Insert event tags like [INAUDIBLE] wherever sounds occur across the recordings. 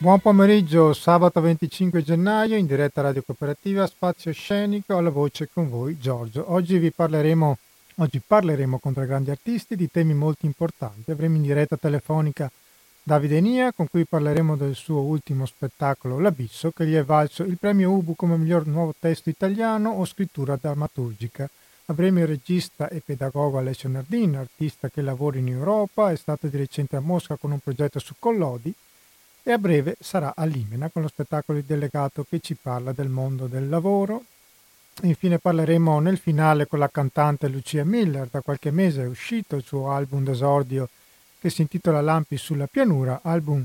Buon pomeriggio, sabato 25 gennaio, in diretta Radio Cooperativa, spazio scenico, alla voce con voi Giorgio. Oggi vi parleremo, oggi parleremo con tre grandi artisti di temi molto importanti. Avremo in diretta telefonica Davide Nia, con cui parleremo del suo ultimo spettacolo L'Abisso, che gli è valso il premio Ubu come miglior nuovo testo italiano o scrittura drammaturgica. Avremo il regista e pedagogo Alessio Nardin, artista che lavora in Europa, è stato di recente a Mosca con un progetto su Collodi e a breve sarà a Limena con lo spettacolo Il Delegato che ci parla del mondo del lavoro. Infine parleremo nel finale con la cantante Lucia Miller, da qualche mese è uscito il suo album d'esordio che si intitola Lampi sulla pianura, album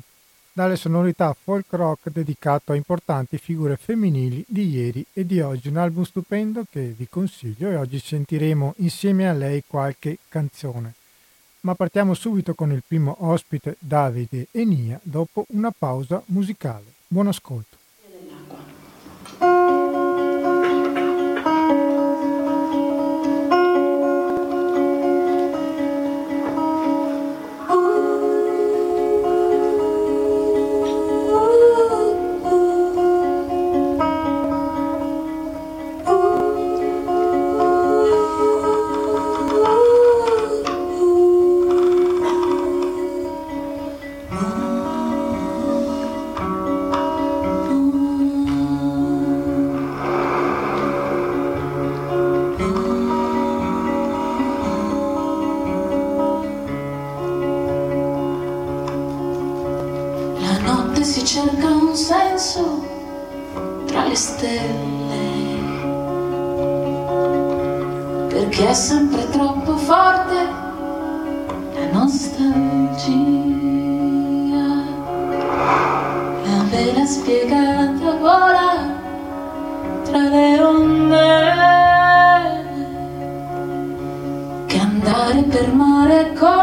dalle sonorità folk rock dedicato a importanti figure femminili di ieri e di oggi. Un album stupendo che vi consiglio e oggi sentiremo insieme a lei qualche canzone ma partiamo subito con il primo ospite Davide Enia dopo una pausa musicale. Buon ascolto. nostalgia. Ma ve spiegata vola tra le onde. Che andare per mare con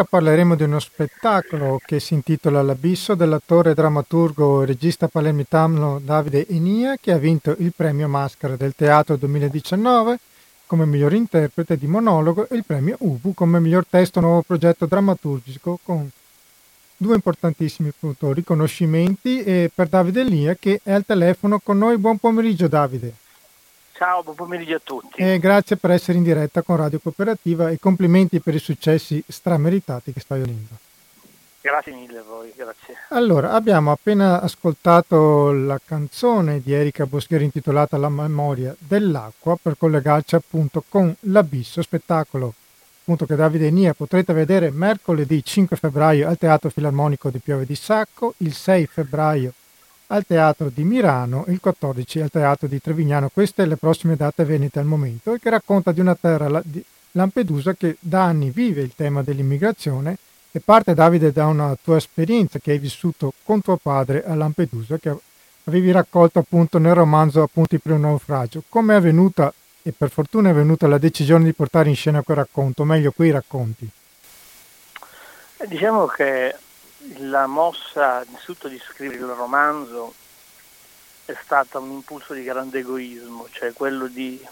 ora parleremo di uno spettacolo che si intitola L'abisso dell'attore, drammaturgo e regista palermitano Davide Enia che ha vinto il premio Mascara del Teatro 2019 come miglior interprete di monologo e il premio UBU come miglior testo nuovo progetto drammaturgico con due importantissimi appunto, riconoscimenti per Davide Enia che è al telefono con noi. Buon pomeriggio Davide. Ciao, buon pomeriggio a tutti. E grazie per essere in diretta con Radio Cooperativa e complimenti per i successi strameritati che stai avendo. Grazie mille a voi, grazie. Allora, abbiamo appena ascoltato la canzone di Erika Boschieri intitolata La memoria dell'acqua per collegarci appunto con l'Abisso, spettacolo appunto che Davide e Nia potrete vedere mercoledì 5 febbraio al Teatro Filarmonico di Piove di Sacco, il 6 febbraio al Teatro di Milano, il 14 al Teatro di Trevignano. Queste le prossime date venete al momento e che racconta di una terra di Lampedusa che da anni vive il tema dell'immigrazione e parte Davide da una tua esperienza che hai vissuto con tuo padre a Lampedusa che avevi raccolto appunto nel romanzo Appunti per un naufragio. Come è avvenuta e per fortuna è venuta la decisione di portare in scena quel racconto, meglio quei racconti? Diciamo che la mossa innanzitutto di scrivere il romanzo è stata un impulso di grande egoismo, cioè quello di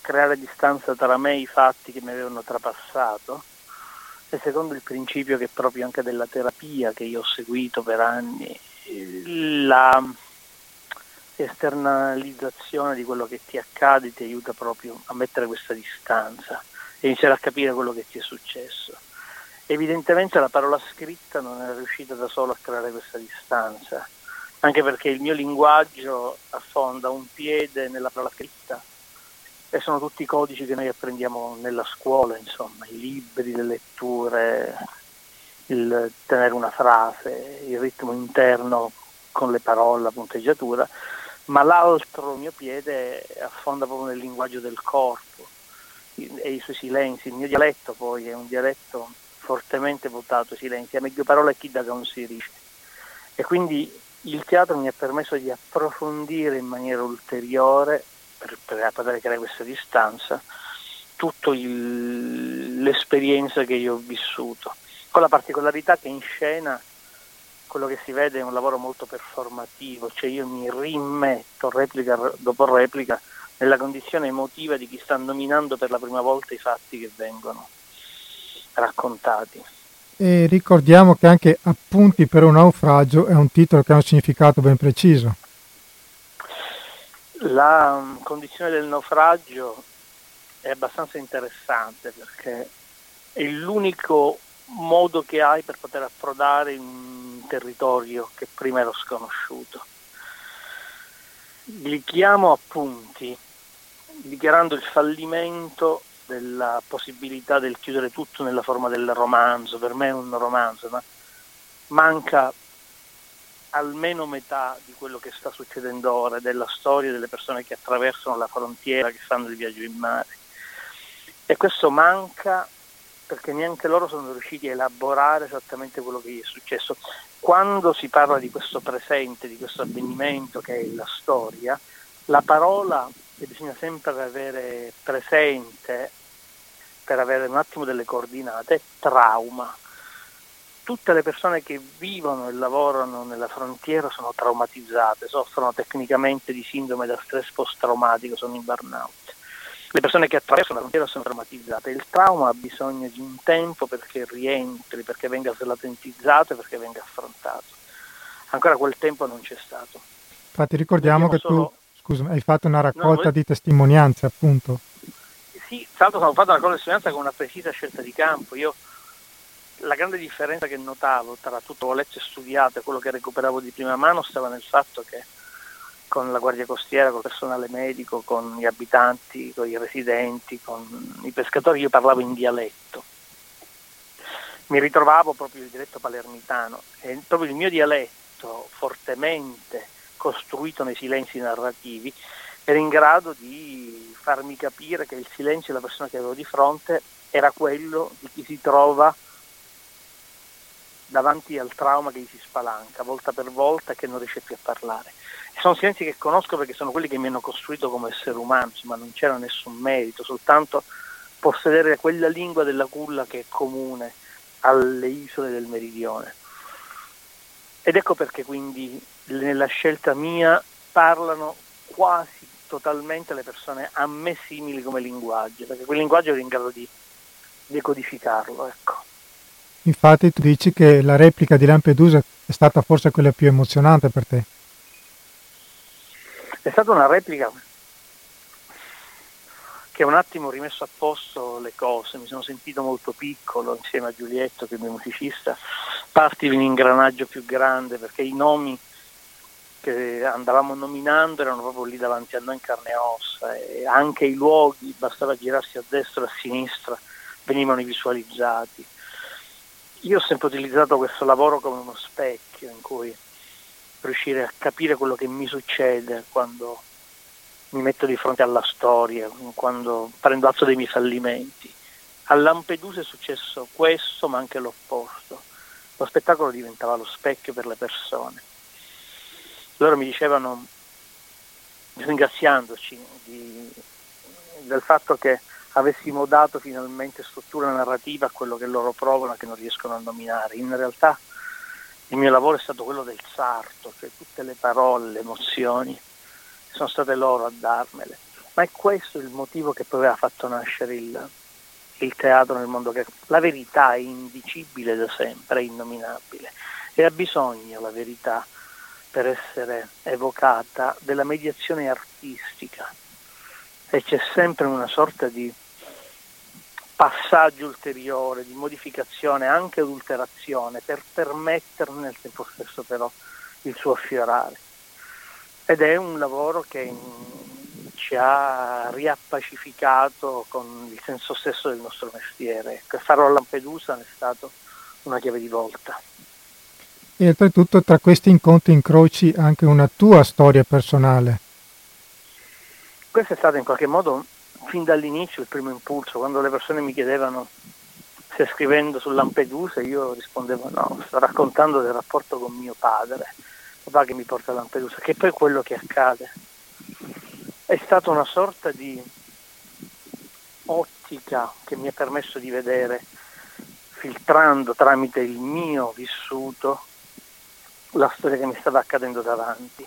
creare distanza tra me e i fatti che mi avevano trapassato e secondo il principio che proprio anche della terapia che io ho seguito per anni, la esternalizzazione di quello che ti accade ti aiuta proprio a mettere questa distanza e iniziare a capire quello che ti è successo. Evidentemente la parola scritta non è riuscita da solo a creare questa distanza, anche perché il mio linguaggio affonda un piede nella parola scritta e sono tutti i codici che noi apprendiamo nella scuola, insomma, i libri, le letture, il tenere una frase, il ritmo interno con le parole, la punteggiatura, ma l'altro mio piede affonda proprio nel linguaggio del corpo e i suoi silenzi. Il mio dialetto poi è un dialetto fortemente votato ai silenzi, a meglio parole chi da non si riesce. E quindi il teatro mi ha permesso di approfondire in maniera ulteriore, per, per poter creare questa distanza, tutta l'esperienza che io ho vissuto, con la particolarità che in scena quello che si vede è un lavoro molto performativo, cioè io mi rimetto replica dopo replica nella condizione emotiva di chi sta nominando per la prima volta i fatti che vengono raccontati. E ricordiamo che anche Appunti per un naufragio è un titolo che ha un significato ben preciso. La mm, condizione del naufragio è abbastanza interessante perché è l'unico modo che hai per poter approdare in un territorio che prima era sconosciuto. Li chiamo appunti, dichiarando il fallimento della possibilità del chiudere tutto nella forma del romanzo, per me è un romanzo, ma manca almeno metà di quello che sta succedendo ora, della storia delle persone che attraversano la frontiera, che fanno il viaggio in mare. E questo manca perché neanche loro sono riusciti a elaborare esattamente quello che gli è successo. Quando si parla di questo presente, di questo avvenimento che è la storia, la parola che bisogna sempre avere presente per avere un attimo delle coordinate trauma. Tutte le persone che vivono e lavorano nella frontiera sono traumatizzate, soffrono tecnicamente di sindrome da stress post-traumatico, sono in burnout. Le persone che attraversano la frontiera sono traumatizzate. Il trauma ha bisogno di un tempo perché rientri, perché venga slatentizzato e perché venga affrontato. Ancora quel tempo non c'è stato. Infatti ricordiamo che solo... tu Scusami, hai fatto una raccolta no, di testimonianze, appunto. Sì, l'altro ho fatto di testimonianze con una precisa scelta di campo. Io la grande differenza che notavo tra tutto l'ho letto e studiato e quello che recuperavo di prima mano stava nel fatto che con la Guardia Costiera, con il personale medico, con gli abitanti, con i residenti, con i pescatori, io parlavo in dialetto. Mi ritrovavo proprio il dialetto palermitano e proprio il mio dialetto fortemente costruito nei silenzi narrativi, era in grado di farmi capire che il silenzio della persona che avevo di fronte era quello di chi si trova davanti al trauma che gli si spalanca volta per volta e che non riesce più a parlare. E sono silenzi che conosco perché sono quelli che mi hanno costruito come essere umano, ma non c'era nessun merito, soltanto possedere quella lingua della culla che è comune alle isole del meridione. Ed ecco perché quindi nella scelta mia parlano quasi totalmente le persone a me simili come linguaggio, perché quel linguaggio ero in grado di decodificarlo. Ecco. Infatti tu dici che la replica di Lampedusa è stata forse quella più emozionante per te. È stata una replica che un attimo rimesso a posto le cose, mi sono sentito molto piccolo insieme a Giulietto che è il mio musicista, parti di un ingranaggio più grande perché i nomi che andavamo nominando erano proprio lì davanti a noi in carne e ossa e anche i luoghi, bastava girarsi a destra e a sinistra, venivano visualizzati. Io ho sempre utilizzato questo lavoro come uno specchio in cui riuscire a capire quello che mi succede quando mi metto di fronte alla storia, quando prendo atto dei miei fallimenti. A Lampedusa è successo questo, ma anche l'opposto. Lo spettacolo diventava lo specchio per le persone. Loro mi dicevano, ringraziandoci di, del fatto che avessimo dato finalmente struttura narrativa a quello che loro provano e che non riescono a nominare. In realtà il mio lavoro è stato quello del sarto, cioè tutte le parole, le emozioni sono state loro a darmele. Ma è questo il motivo che poi aveva fatto nascere il, il teatro nel mondo che la verità è indicibile da sempre, è innominabile e ha bisogno la verità per essere evocata della mediazione artistica e c'è sempre una sorta di passaggio ulteriore, di modificazione, anche adulterazione, per permetterne nel tempo stesso però il suo affiorare ed è un lavoro che ci ha riappacificato con il senso stesso del nostro mestiere. Farlo a Lampedusa è stato una chiave di volta. E oltretutto tra questi incontri incroci anche una tua storia personale. Questo è stato in qualche modo fin dall'inizio il primo impulso, quando le persone mi chiedevano se scrivendo su Lampedusa io rispondevo no, sto raccontando del rapporto con mio padre papà che mi porta a Lampedusa, che poi è quello che accade. È stata una sorta di ottica che mi ha permesso di vedere, filtrando tramite il mio vissuto, la storia che mi stava accadendo davanti.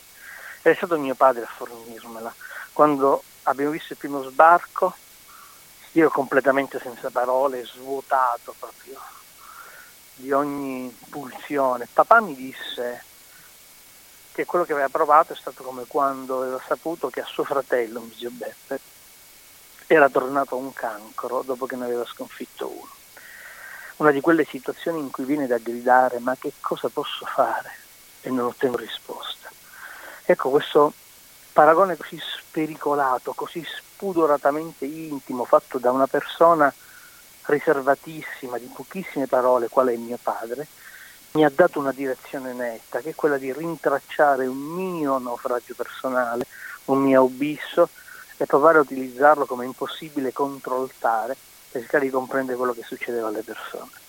È stato mio padre a fornirmela. Quando abbiamo visto il primo sbarco, io completamente senza parole, svuotato proprio di ogni pulsione. Papà mi disse che quello che aveva provato è stato come quando aveva saputo che a suo fratello, zio Beppe, era tornato un cancro dopo che ne aveva sconfitto uno. Una di quelle situazioni in cui viene da gridare ma che cosa posso fare? E non ottengo risposta. Ecco questo paragone così spericolato, così spudoratamente intimo, fatto da una persona riservatissima, di pochissime parole, quale è mio padre, mi ha dato una direzione netta, che è quella di rintracciare un mio naufragio personale, un mio abisso e provare a utilizzarlo come impossibile controllare per cercare di comprendere quello che succedeva alle persone.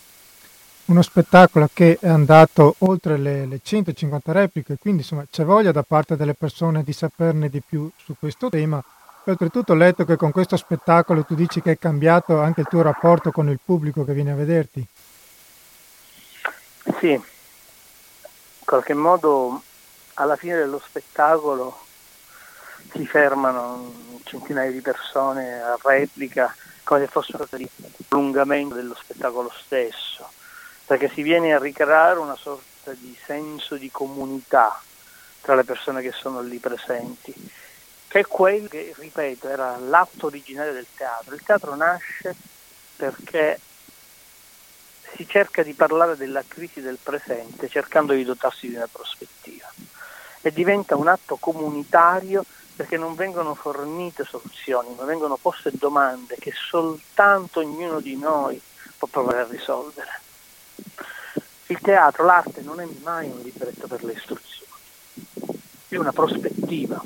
Uno spettacolo che è andato oltre le, le 150 repliche, quindi insomma c'è voglia da parte delle persone di saperne di più su questo tema. E oltretutto ho letto che con questo spettacolo tu dici che è cambiato anche il tuo rapporto con il pubblico che viene a vederti. Sì, in qualche modo alla fine dello spettacolo si fermano centinaia di persone a replica come se fosse di prolungamento dello spettacolo stesso, perché si viene a ricreare una sorta di senso di comunità tra le persone che sono lì presenti, che è quello che, ripeto, era l'atto originario del teatro. Il teatro nasce perché si cerca di parlare della crisi del presente cercando di dotarsi di una prospettiva e diventa un atto comunitario perché non vengono fornite soluzioni, ma vengono poste domande che soltanto ognuno di noi può provare a risolvere. Il teatro, l'arte non è mai un libretto per le istruzioni, è una prospettiva.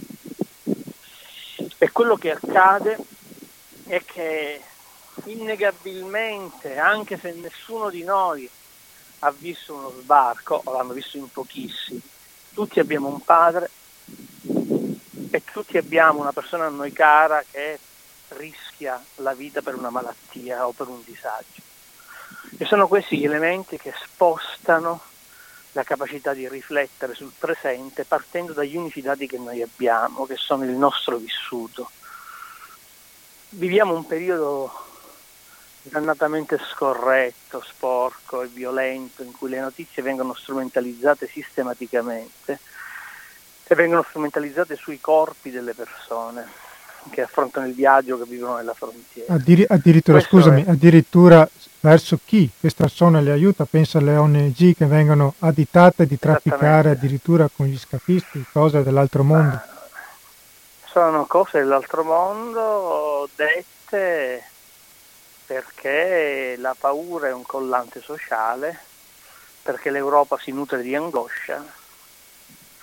E quello che accade è che innegabilmente, anche se nessuno di noi ha visto uno sbarco, o l'hanno visto in pochissimi, tutti abbiamo un padre e tutti abbiamo una persona a noi cara che rischia la vita per una malattia o per un disagio. E sono questi gli elementi che spostano la capacità di riflettere sul presente partendo dagli unici dati che noi abbiamo, che sono il nostro vissuto. Viviamo un periodo dannatamente scorretto, sporco e violento in cui le notizie vengono strumentalizzate sistematicamente e vengono strumentalizzate sui corpi delle persone che affrontano il viaggio, che vivono nella frontiera. Addir- addirittura, Questo scusami, è... addirittura verso chi questa persona le aiuta? Pensa alle ONG che vengono additate di trafficare addirittura con gli scafisti, cose dell'altro mondo. Sono cose dell'altro mondo dette perché la paura è un collante sociale, perché l'Europa si nutre di angoscia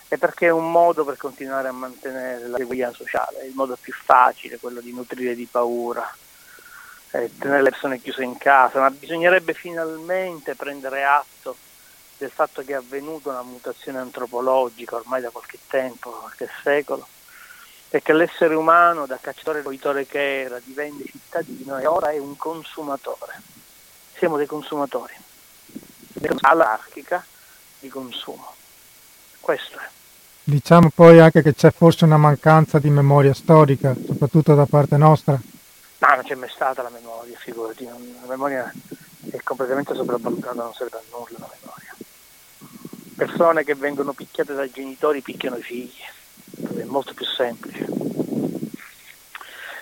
e perché è un modo per continuare a mantenere la seguiglianza sociale, il modo più facile, quello di nutrire di paura, eh, tenere le persone chiuse in casa, ma bisognerebbe finalmente prendere atto del fatto che è avvenuta una mutazione antropologica ormai da qualche tempo, qualche secolo, e che l'essere umano da cacciatore coitore che era divenne cittadino e ora è un consumatore. Siamo dei consumatori, anarchica di consumo. Questo è. Diciamo poi anche che c'è forse una mancanza di memoria storica, soprattutto da parte nostra. No, non c'è mai stata la memoria, figurati, la memoria è completamente sopravvalutata, non serve a nulla la memoria. Persone che vengono picchiate dai genitori picchiano i figli, è molto più semplice.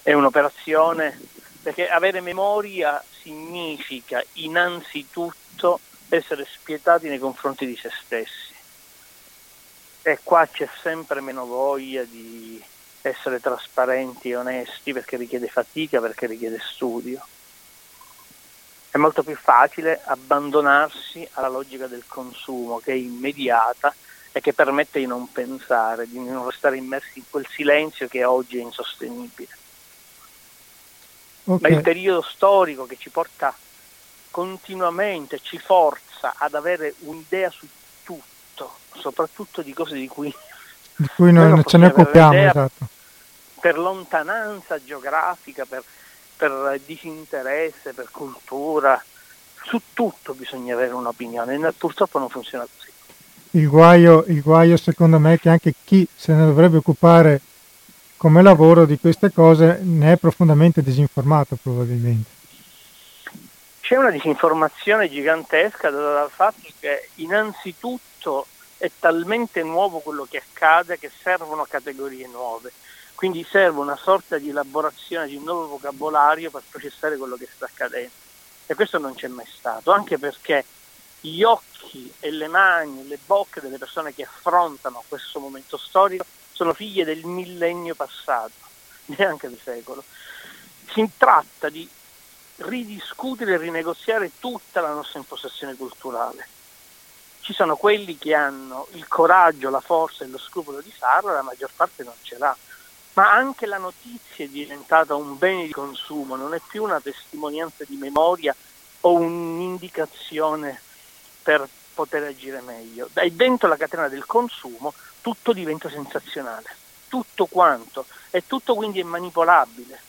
È un'operazione perché avere memoria significa innanzitutto essere spietati nei confronti di se stessi e qua c'è sempre meno voglia di essere trasparenti e onesti perché richiede fatica, perché richiede studio. È molto più facile abbandonarsi alla logica del consumo che è immediata e che permette di non pensare, di non restare immersi in quel silenzio che oggi è insostenibile. Okay. Ma il periodo storico che ci porta continuamente, ci forza ad avere un'idea su tutto, soprattutto di cose di cui, di cui noi non ce ne occupiamo. Esatto. Per lontananza geografica, per, per disinteresse, per cultura, su tutto bisogna avere un'opinione, purtroppo non funziona così. Il guaio, il guaio secondo me è che anche chi se ne dovrebbe occupare come lavoro di queste cose ne è profondamente disinformato probabilmente. C'è una disinformazione gigantesca data dal fatto che innanzitutto è talmente nuovo quello che accade che servono categorie nuove. Quindi serve una sorta di elaborazione di un nuovo vocabolario per processare quello che sta accadendo. E questo non c'è mai stato, anche perché gli occhi e le mani, le bocche delle persone che affrontano questo momento storico sono figlie del millennio passato, [LAUGHS] neanche del secolo. Si tratta di ridiscutere e rinegoziare tutta la nostra impostazione culturale ci sono quelli che hanno il coraggio, la forza e lo scrupolo di farlo, la maggior parte non ce l'ha. Ma anche la notizia è diventata un bene di consumo, non è più una testimonianza di memoria o un'indicazione per poter agire meglio. Dai dentro la catena del consumo tutto diventa sensazionale, tutto quanto, e tutto quindi è manipolabile.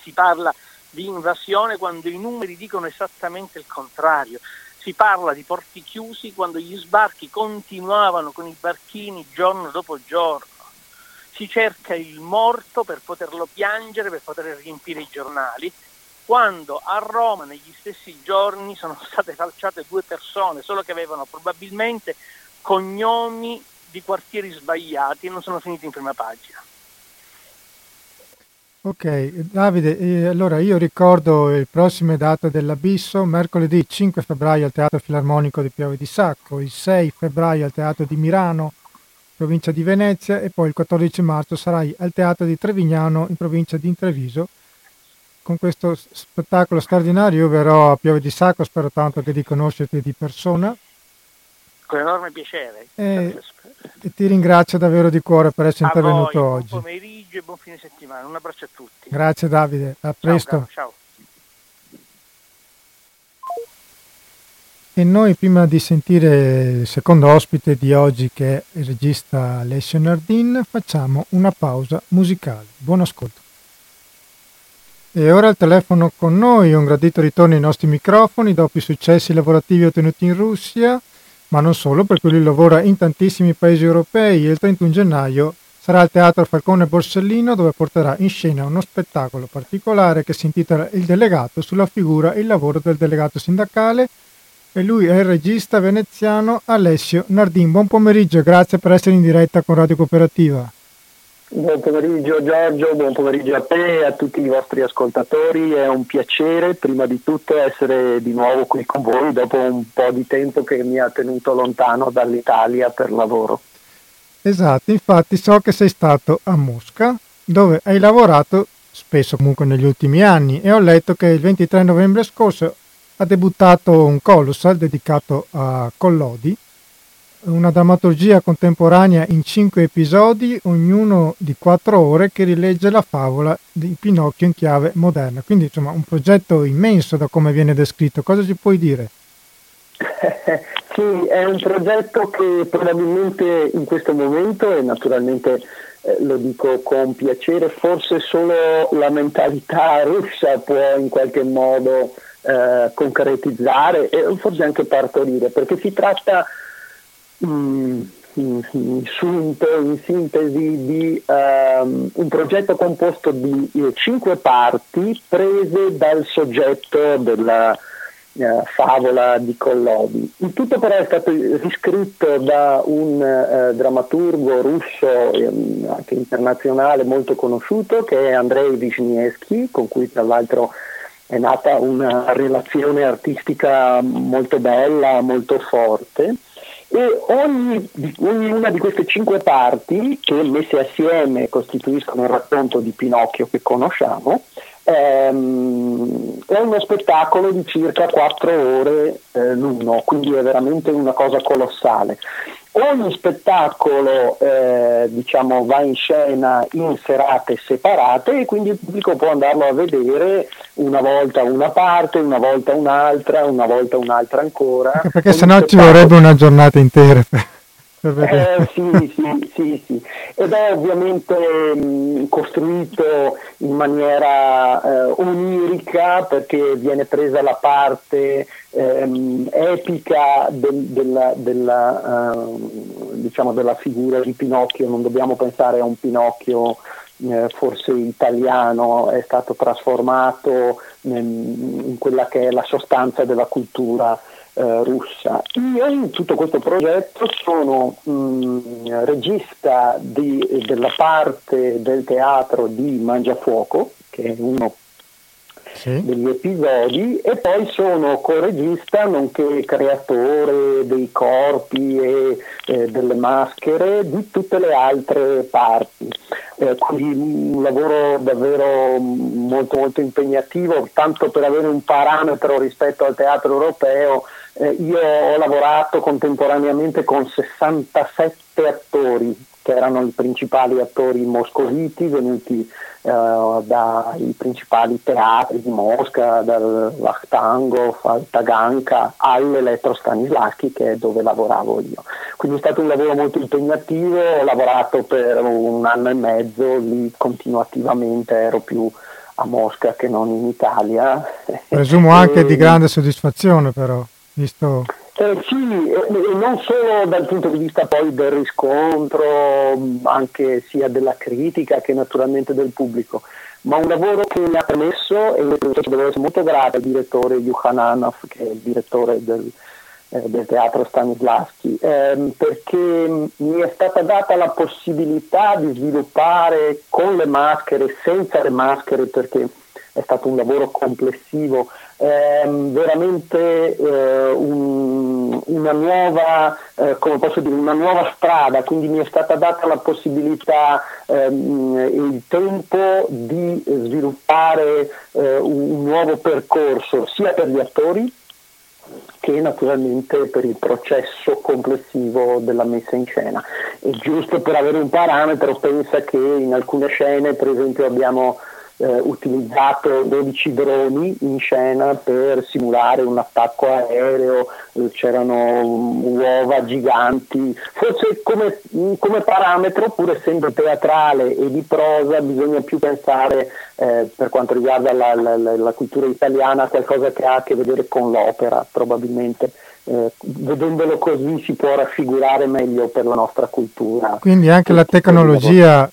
Si parla di invasione quando i numeri dicono esattamente il contrario si parla di porti chiusi quando gli sbarchi continuavano con i barchini giorno dopo giorno. Si cerca il morto per poterlo piangere, per poter riempire i giornali, quando a Roma negli stessi giorni sono [LAUGHS] state falciate due persone, solo che avevano probabilmente cognomi di quartieri sbagliati e non sono finiti in prima pagina. Ok, Davide, eh, allora io ricordo le prossime date dell'Abisso, mercoledì 5 febbraio al Teatro Filarmonico di Piave di Sacco, il 6 febbraio al Teatro di Mirano, provincia di Venezia e poi il 14 marzo sarai al Teatro di Trevignano in provincia di Intreviso. Con questo spettacolo straordinario io verrò a Piave di Sacco, spero tanto che di conoscerti di persona. Con enorme piacere. E, e ti ringrazio davvero di cuore per essere a intervenuto voi, oggi. Buon pomeriggio e buon fine settimana. Un abbraccio a tutti. Grazie Davide, a presto. Ciao. ciao. E noi prima di sentire il secondo ospite di oggi che è il regista Alessio Nardin facciamo una pausa musicale. Buon ascolto. E ora al telefono con noi un gradito ritorno ai nostri microfoni dopo i successi lavorativi ottenuti in Russia, ma non solo, perché lui lavora in tantissimi paesi europei e il 31 gennaio sarà al Teatro Falcone Borsellino dove porterà in scena uno spettacolo particolare che si intitola Il delegato sulla figura e il lavoro del delegato sindacale e lui è il regista veneziano Alessio Nardin. Buon pomeriggio grazie per essere in diretta con Radio Cooperativa. Buon pomeriggio Giorgio, buon pomeriggio a te e a tutti i vostri ascoltatori. È un piacere prima di tutto essere di nuovo qui con voi dopo un po' di tempo che mi ha tenuto lontano dall'Italia per lavoro. Esatto, infatti so che sei stato a Mosca dove hai lavorato spesso comunque negli ultimi anni e ho letto che il 23 novembre scorso ha debuttato un colossal dedicato a Collodi una drammaturgia contemporanea in cinque episodi, ognuno di quattro ore, che rilegge la favola di Pinocchio in chiave moderna. Quindi, insomma, un progetto immenso da come viene descritto. Cosa ci puoi dire? [LAUGHS] sì, è un progetto che probabilmente in questo momento, e naturalmente eh, lo dico con piacere, forse solo la mentalità [LAUGHS] russa può in qualche modo eh, concretizzare e forse anche partorire, perché si tratta Mm, in, in, in, sintesi di um, un progetto composto di eh, cinque parti prese dal soggetto della uh, favola di Collodi. Il tutto però è stato riscritto da un uh, drammaturgo russo, um, anche internazionale, molto conosciuto, che è Andrei Wisniewski, con cui tra l'altro è nata una relazione artistica molto bella, molto forte e ogni, ognuna di queste cinque parti, che messe assieme costituiscono il racconto di Pinocchio che conosciamo, ehm, è uno spettacolo di circa quattro ore eh, l'uno, quindi è veramente una cosa colossale ogni spettacolo eh, diciamo, va in scena in serate separate e quindi il pubblico può andarlo a vedere una volta una parte, una volta un'altra, una volta un'altra ancora. Anche perché sennò spettacolo... ci vorrebbe una giornata intera. Eh, sì, sì, sì, sì, ed è ovviamente mh, costruito in maniera eh, onirica perché viene presa la parte ehm, epica del, della, della, uh, diciamo della figura di Pinocchio, non dobbiamo pensare a un Pinocchio eh, forse italiano, è stato trasformato in quella che è la sostanza della cultura eh, russa. Io in tutto questo progetto sono mh, mm, regista di, della parte del teatro di Mangiafuoco, che è uno sì. degli episodi e poi sono co-regista nonché creatore dei corpi e eh, delle maschere di tutte le altre parti. Eh, quindi un lavoro davvero molto molto impegnativo, tanto per avere un parametro rispetto al teatro europeo. Eh, io ho lavorato contemporaneamente con 67 attori che erano i principali attori moscoviti venuti eh, dai principali teatri di Mosca, dal Vachtango al Taganka all'Elettro Stanislavski che è dove lavoravo io. Quindi è stato un lavoro molto impegnativo, ho lavorato per un anno e mezzo lì continuativamente, ero più a Mosca che non in Italia. Presumo anche [LAUGHS] e... di grande soddisfazione però, visto... Eh, sì, e non solo dal punto di vista poi del riscontro, anche sia della critica che naturalmente del pubblico, ma un lavoro che mi ha permesso, e devo essere molto grato al direttore Yuhananov, che è il direttore del, eh, del teatro Stanislavski, ehm, perché mi è stata data la possibilità di sviluppare con le maschere, senza le maschere, perché è stato un lavoro complessivo, ehm, veramente eh, un, una, nuova, eh, dire, una nuova strada, quindi mi è stata data la possibilità ehm, e il tempo di sviluppare eh, un nuovo percorso sia per gli attori che naturalmente per il processo complessivo della messa in scena. E giusto per avere un parametro, pensa che in alcune scene, per esempio, abbiamo eh, utilizzato 12 droni in scena per simulare un attacco aereo, eh, c'erano uova giganti, forse come, come, parametro, pur essendo teatrale e di prosa, bisogna più pensare eh, per quanto riguarda la, la, la, la cultura italiana a qualcosa che ha a che vedere con l'opera, probabilmente. Eh, vedendolo così si può raffigurare meglio per la nostra cultura. Quindi anche la tecnologia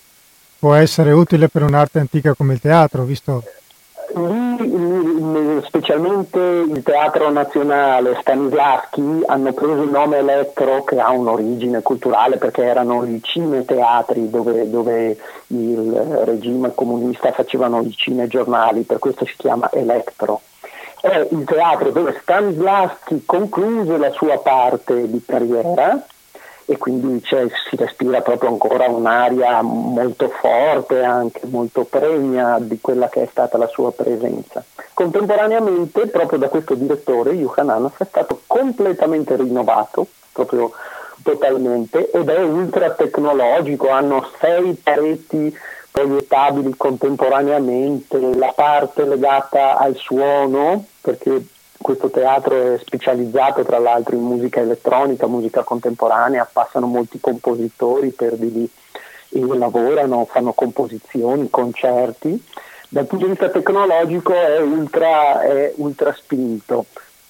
può essere utile per un'arte antica come il teatro, visto? Lì, specialmente il Teatro Nazionale Stanislavski hanno preso il nome Elettro che ha un'origine culturale perché erano i cineteatri dove, dove il regime comunista facevano i cinegiornali, per questo si chiama Elettro è il teatro dove Stanislavski concluse la sua parte di carriera e quindi si respira proprio ancora un'aria molto forte, anche molto pregna di quella che è stata la sua presenza. Contemporaneamente, proprio da questo direttore, Johan Hannes, è stato completamente rinnovato, proprio totalmente, ed è ultra tecnologico, hanno sei pareti proiettabili contemporaneamente, la parte legata al suono, perché questo teatro è specializzato tra l'altro in musica elettronica, musica contemporanea, passano molti compositori per di lì e lavorano, fanno composizioni, concerti. Dal punto di vista tecnologico è ultra, è ultra spinto.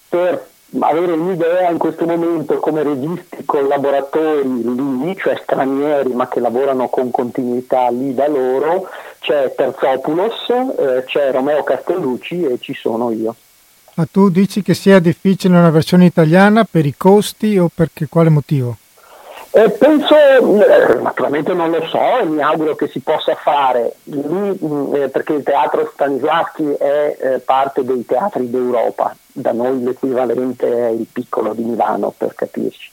Per avere un'idea in questo momento come registi collaboratori lì, cioè stranieri ma che lavorano con continuità lì da loro, c'è Terzopoulos, eh, c'è Romeo Castellucci e ci sono io. Ma tu dici che sia difficile una versione italiana per i costi o per quale motivo? Eh, penso, eh, naturalmente non lo so e mi auguro che si possa fare, lì, mm, eh, perché il teatro Stanislavski è eh, parte dei teatri d'Europa, da noi l'equivalente è il piccolo di Milano per capirci.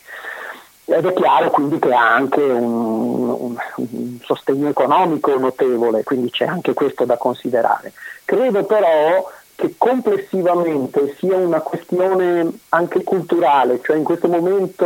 Ed è chiaro quindi che ha anche un, un, un sostegno economico notevole, quindi c'è anche questo da considerare. Credo però che complessivamente sia una questione anche culturale, cioè in questo momento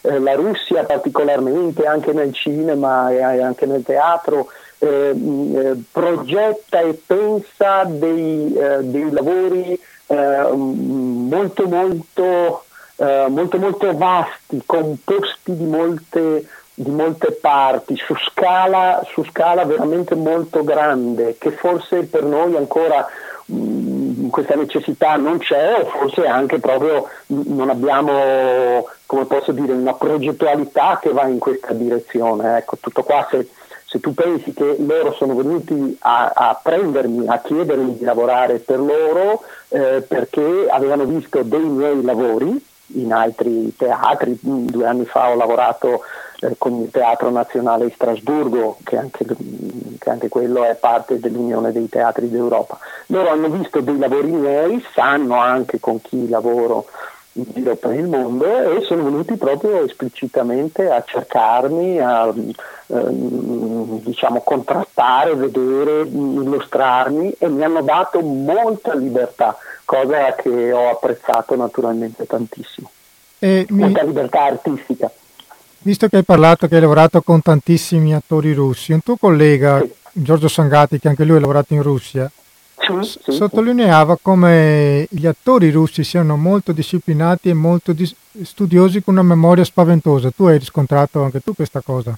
eh, la Russia particolarmente anche nel cinema e anche nel teatro eh, eh, progetta e pensa dei, eh, dei lavori eh, molto molto, eh, molto molto vasti, composti di molte, di molte parti, su scala, su scala veramente molto grande, che forse per noi ancora Mm, questa necessità non c'è o forse anche proprio non abbiamo, come posso dire, una progettualità che va in questa direzione. Ecco, tutto qua se, se tu pensi che loro sono venuti a, a, prendermi, a chiedermi di lavorare per loro eh, perché avevano visto dei miei lavori in altri teatri, due anni fa ho lavorato con il Teatro Nazionale di Strasburgo, che anche, che anche, quello è parte dell'Unione dei Teatri d'Europa. Loro hanno visto dei lavori miei, sanno anche con chi lavoro in giro per il mondo e sono venuti proprio esplicitamente a cercarmi, a ehm, diciamo, contrattare, vedere, illustrarmi e mi hanno dato molta libertà, cosa che ho apprezzato naturalmente tantissimo. E molta mi... libertà artistica. Visto che hai parlato che hai lavorato con tantissimi attori russi, un tuo collega, sì. Giorgio Sangati, che anche lui ha lavorato in Russia, sì, sì, sottolineava come gli attori russi siano molto disciplinati e molto dis- studiosi con una memoria spaventosa. Tu hai riscontrato anche tu questa cosa?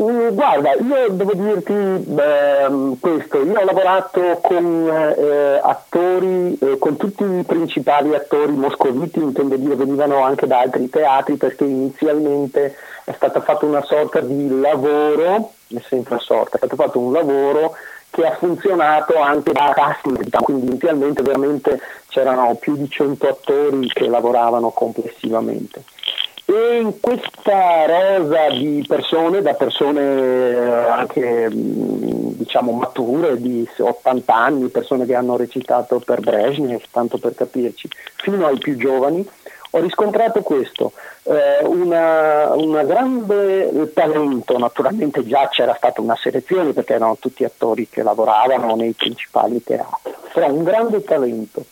Mm, guarda, io devo dirti beh, questo, io ho lavorato con eh, attori, eh, con tutti i principali attori moscoviti, intendo dire venivano anche da altri teatri perché inizialmente è stata fatta una sorta di lavoro, sempre sorta, è stato fatto un lavoro che ha funzionato anche da casting, diciamo. quindi inizialmente veramente c'erano più di 100 attori che lavoravano complessivamente. E in questa rosa di persone, da persone eh, anche mm, diciamo mature di 80 anni, persone che hanno recitato per Brezhnev, tanto per capirci, fino ai più giovani, ho riscontrato questo, eh, una, grande talento, naturalmente già c'era stata una selezione perché erano tutti attori che lavoravano nei principali teatri, però un grande talento,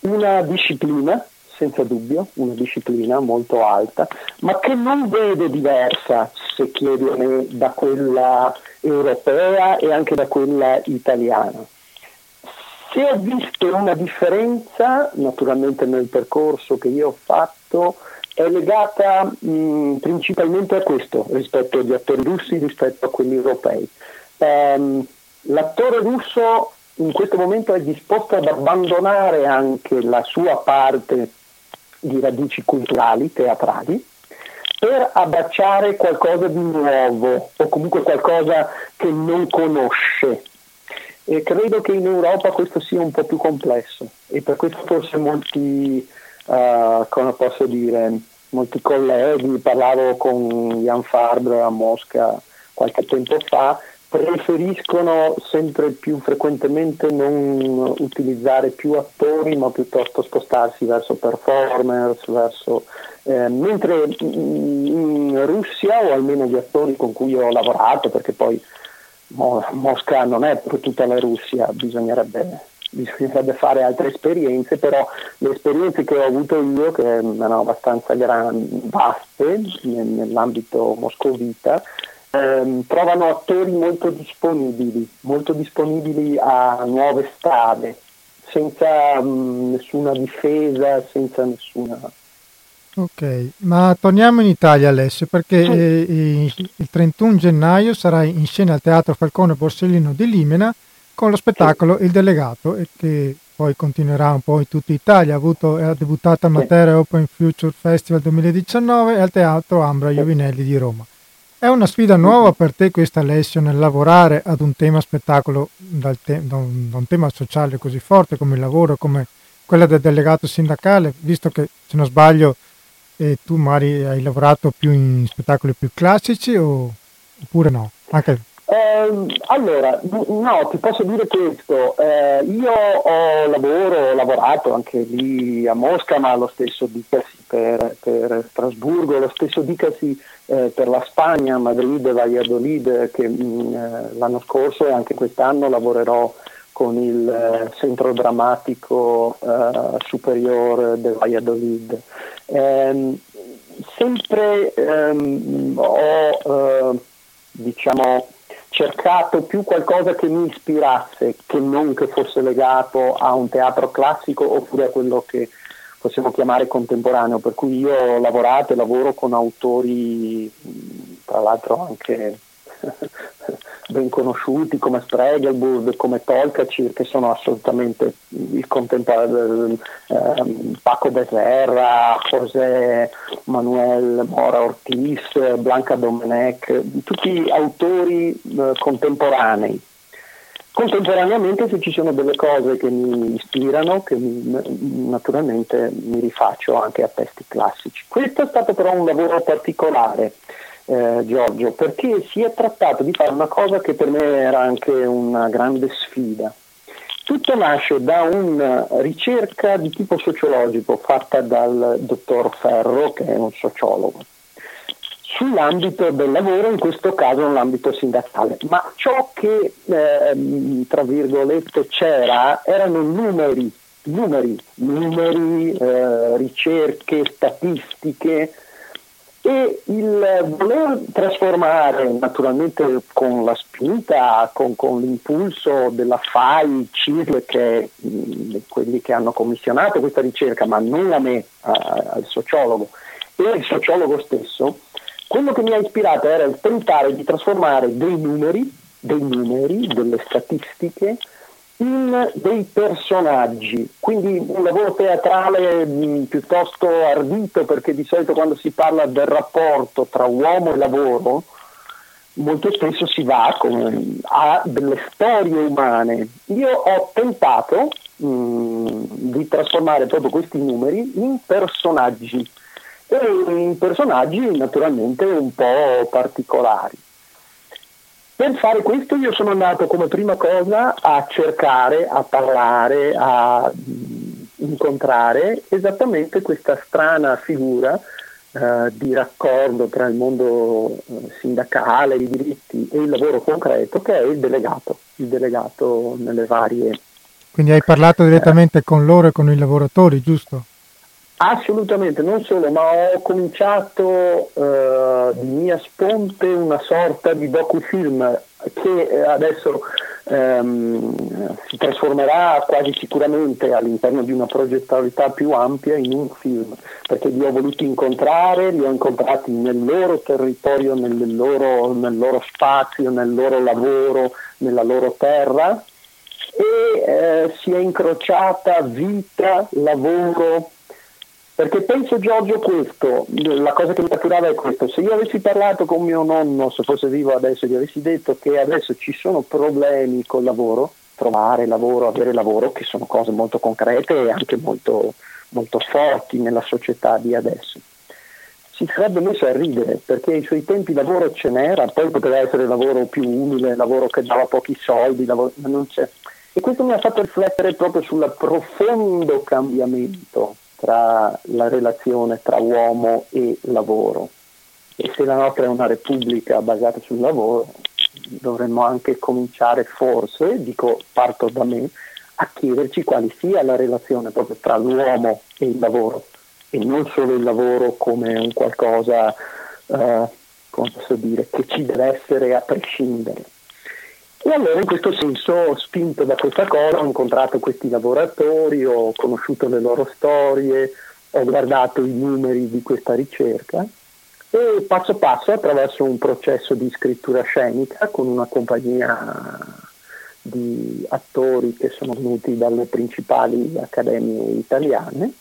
una disciplina senza dubbio, una disciplina molto alta, ma che non vedo diversa, se chiedi a me, da quella europea e anche da quella italiana. Se ho visto una differenza, naturalmente nel percorso che io ho fatto, è legata mh, principalmente a questo rispetto agli attori russi, rispetto a quelli europei. Um, l'attore russo in questo momento è disposto ad abbandonare anche la sua parte di radici culturali, teatrali, per abbracciare qualcosa di nuovo o comunque qualcosa che non conosce. E credo che in Europa questo sia un po' più complesso e per questo forse molti, uh, come posso dire, molti colleghi, parlavo con Jan Farber a Mosca qualche tempo fa, preferiscono sempre più frequentemente non utilizzare più attori ma piuttosto spostarsi verso performers, verso, eh, mentre in Russia o almeno gli attori con cui ho lavorato perché poi Mosca non è tutta la Russia, bisognerebbe, bisognerebbe fare altre esperienze, però le esperienze che ho avuto io, che erano abbastanza gran, vaste nell'ambito moscovita, ehm, trovano attori molto disponibili, molto disponibili a nuove strade, senza mh, nessuna difesa, senza nessuna... Ok, ma torniamo in Italia Alessio perché sì. eh, il 31 gennaio sarà in scena al Teatro Falcone Borsellino di Limena con lo spettacolo sì. Il Delegato e che poi continuerà un po' in tutta Italia, ha, avuto, ha debuttato al Matera Open Future Festival 2019 e al Teatro Ambra Iovinelli di Roma. È una sfida nuova per te questa Alessio nel lavorare ad un tema spettacolo, te- da, un, da un tema sociale così forte come il lavoro, come quella del delegato sindacale, visto che se non sbaglio eh, tu Mari hai lavorato più in spettacoli più classici o, oppure no? Anche... Eh, allora, no, ti posso dire questo, eh, io ho lavoro, ho lavorato anche lì a Mosca, ma lo stesso dicasi per, per Strasburgo, lo stesso dicasi eh, per la Spagna, Madrid Valladolid, che mh, mm, eh, l'anno scorso e anche quest'anno lavorerò con il eh, centro drammatico eh, superiore di Valladolid. Ehm, sempre ehm, ho diciamo, cercato più qualcosa che mi ispirasse, che non che fosse legato a un teatro classico oppure a quello che possiamo chiamare contemporaneo, per cui io ho lavorato e lavoro con autori, tra l'altro anche ben conosciuti come Stregelburg, come Tolkacir, che sono assolutamente il contemporaneo, eh, Paco Becerra, José Manuel Mora Ortiz, Blanca Domenech, tutti autori eh, contemporanei Contemporaneamente se ci sono delle cose che mi ispirano, che mi, naturalmente mi rifaccio anche a testi classici. Questo è stato però un lavoro particolare, eh, Giorgio, perché si è trattato di fare una cosa che per me era anche una grande sfida. Tutto nasce da una ricerca di tipo sociologico fatta dal dottor Ferro, che è un sociologo sull'ambito del lavoro, in questo caso nell'ambito sindacale. Ma ciò che, eh, tra virgolette, c'era erano numeri, numeri, numeri eh, ricerche, statistiche e il voler trasformare, naturalmente con la spinta, con, con l'impulso della FAI, CIRL, che mh, quelli che hanno commissionato questa ricerca, ma non a me, a, al sociologo, e al sociologo stesso, quello che mi ha ispirato era il tentare di trasformare dei numeri, dei numeri, delle statistiche, in dei personaggi, quindi un lavoro teatrale mm, piuttosto ardito perché di solito quando si parla del rapporto tra uomo e lavoro molto spesso si va con, a delle storie umane. Io ho tentato mh, mm, di trasformare proprio questi numeri in personaggi e in personaggi naturalmente un po' particolari. Per fare questo io sono andato come prima cosa a cercare, a parlare, a incontrare esattamente questa strana figura eh, di raccordo tra il mondo eh, sindacale, i diritti e il lavoro concreto che è il delegato, il delegato nelle varie... Quindi hai parlato direttamente eh, con loro e con i lavoratori, giusto? Assolutamente, non solo, ma ho cominciato eh, di mia sponte una sorta di docufilm che adesso ehm, si trasformerà quasi sicuramente all'interno di una progettualità più ampia in un film, perché li ho voluti incontrare, li ho incontrati nel loro territorio, nel loro, nel loro spazio, nel loro lavoro, nella loro terra e eh, si è incrociata vita, lavoro, perché penso Giorgio questo, la cosa che mi catturava è questo, se io avessi parlato con mio nonno, se fosse vivo adesso, gli avessi detto che adesso ci sono problemi col lavoro, trovare lavoro, avere lavoro, che sono cose molto concrete e anche molto, molto forti nella società di adesso, si sarebbe messo a ridere perché ai suoi tempi lavoro ce n'era, poi poteva essere lavoro più umile, lavoro che dava pochi soldi, lavoro, ma non c'è. E questo mi ha fatto riflettere proprio sul profondo cambiamento tra la relazione tra uomo e lavoro. E se la nostra è una repubblica basata sul lavoro, dovremmo anche cominciare forse, dico parto da me, a chiederci quale sia la relazione proprio tra l'uomo e il lavoro e non solo il lavoro come un qualcosa, eh, come posso dire, che ci deve essere a prescindere. E allora in questo senso, spinto da questa cosa, ho incontrato questi lavoratori, ho conosciuto le loro storie, ho guardato i numeri di questa ricerca e passo passo attraverso un processo di scrittura scenica con una compagnia di attori che sono venuti dalle principali accademie italiane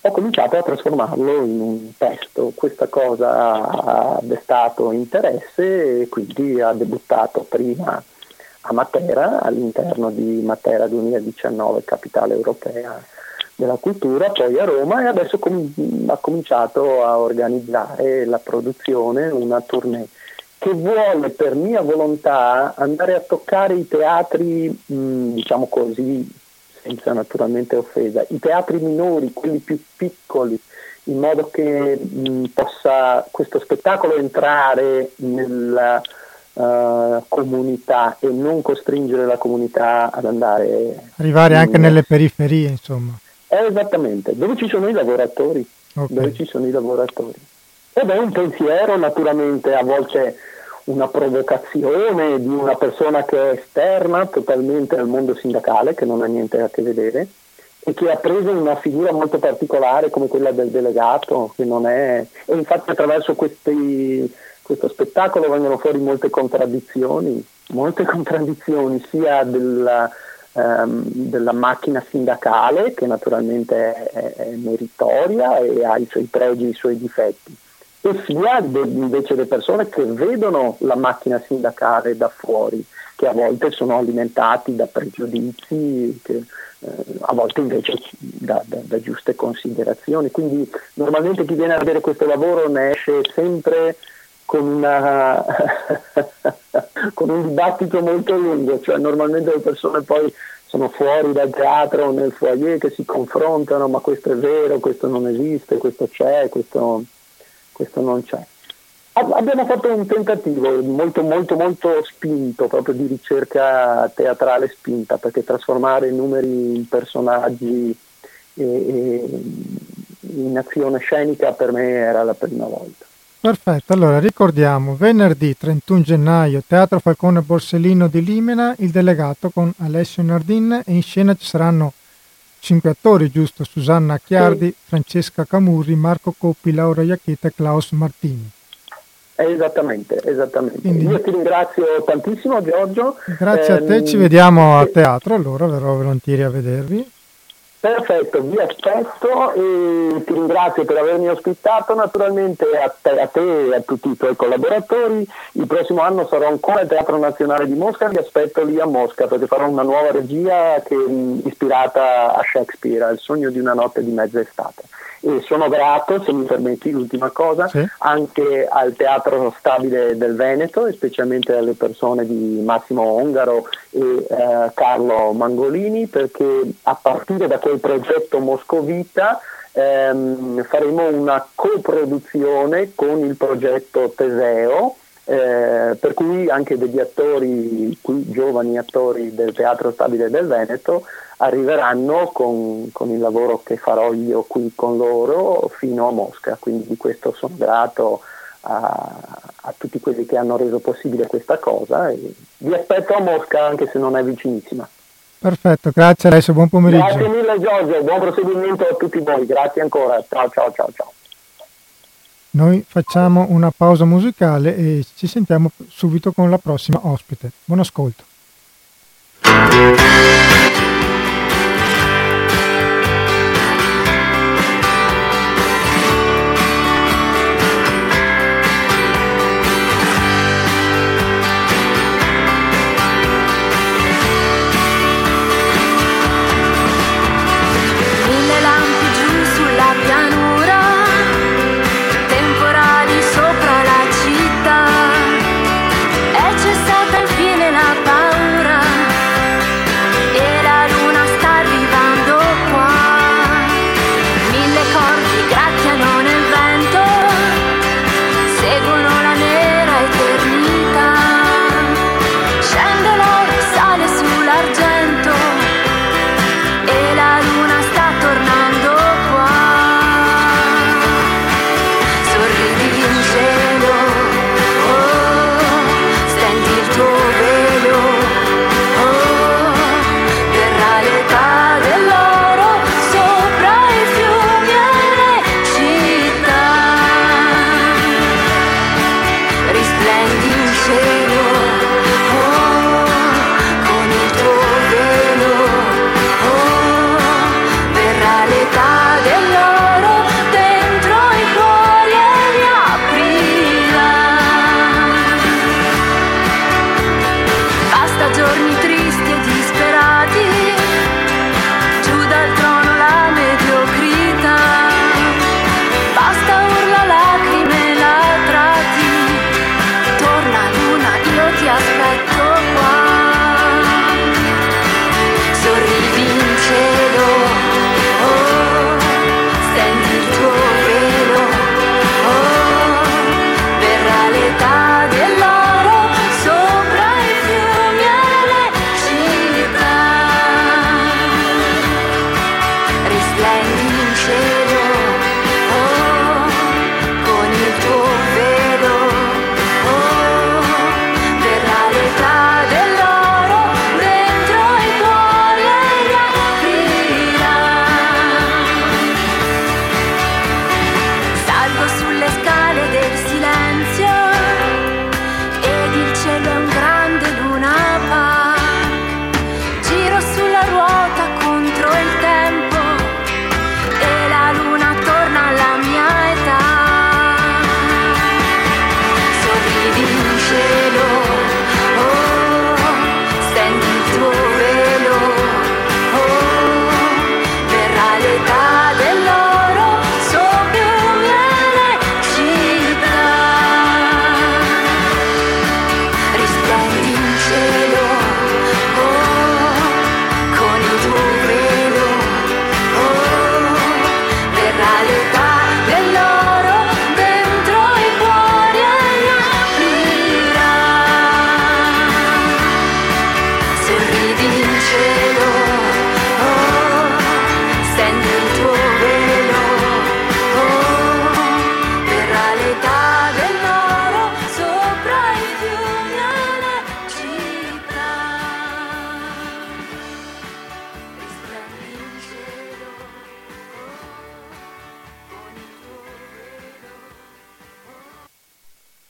ho cominciato a trasformarlo in un testo. Questa cosa ha destato interesse e quindi ha debuttato prima a Matera, all'interno di Matera 2019, capitale europea della cultura, poi a Roma e adesso com- ha cominciato a organizzare la produzione, una tournée che vuole per mia volontà andare a toccare i teatri, mh, diciamo così, senza naturalmente offesa, i teatri minori, quelli più piccoli, in modo che mh, possa questo spettacolo entrare nella uh, comunità e non costringere la comunità ad andare... Arrivare in... anche nelle periferie, insomma. Eh, esattamente, dove ci sono i lavoratori. Okay. Dove ci sono i lavoratori. Ed è un pensiero naturalmente a volte una provocazione di una persona che è esterna totalmente al mondo sindacale, che non ha niente a che vedere, e che ha preso una figura molto particolare come quella del delegato, che non è... E infatti attraverso questi, questo spettacolo vengono fuori molte contraddizioni, molte contraddizioni sia della, um, della macchina sindacale, che naturalmente è, è meritoria e ha i suoi pregi e i suoi difetti, e sia invece le persone che vedono la macchina sindacale da fuori, che a volte sono alimentati da pregiudizi, che, eh, a volte invece da, da, da, giuste considerazioni. Quindi normalmente chi viene a vedere questo lavoro ne esce sempre con, una, [LAUGHS] con un dibattito molto lungo, cioè normalmente le persone poi sono fuori dal teatro nel foyer che si confrontano, ma questo è vero, questo non esiste, questo c'è, questo questo non c'è. Abbiamo fatto un tentativo molto molto molto spinto, proprio di ricerca teatrale spinta, perché trasformare numeri in personaggi e, e in azione scenica per me era la prima volta. Perfetto, allora ricordiamo venerdì 31 gennaio Teatro Falcone Borsellino di Limena, il delegato con Alessio Nardin e in scena ci saranno cinque attori, giusto? Susanna Chiardi, sì. Francesca Camurri, Marco Coppi, Laura Iacchetta e Klaus Martini. Esattamente, esattamente. Quindi, Io ti ringrazio tantissimo Giorgio. Grazie eh, a te, ehm, ci vediamo a teatro, allora verrò volentieri a vedervi. Perfetto, vi aspetto e ti ringrazio per avermi ospitato, naturalmente a te, a te, e a tutti i tuoi collaboratori. Il prossimo anno sarò ancora al Teatro Nazionale di Mosca, vi aspetto lì a Mosca perché farò una nuova regia che, ispirata a Shakespeare, al sogno di una notte di mezza estate e sono grato, se mi permetti l'ultima cosa, sì. anche al Teatro Stabile del Veneto e specialmente alle persone di Massimo Ongaro e eh, Carlo Mangolini perché a partire da quel progetto Moscovita ehm, faremo una coproduzione con il progetto Teseo eh, per cui anche degli attori, giovani attori del Teatro Stabile del Veneto, arriveranno con, con, il lavoro che farò io qui con loro fino a Mosca, quindi di questo sono grato a, a tutti quelli che hanno reso possibile questa cosa e vi aspetto a Mosca anche se non è vicinissima. Perfetto, grazie adesso, buon pomeriggio. Grazie mille Giorgio, buon proseguimento a tutti voi, grazie ancora, ciao ciao ciao ciao. Noi facciamo una pausa musicale e ci sentiamo subito con la prossima ospite. Buon ascolto.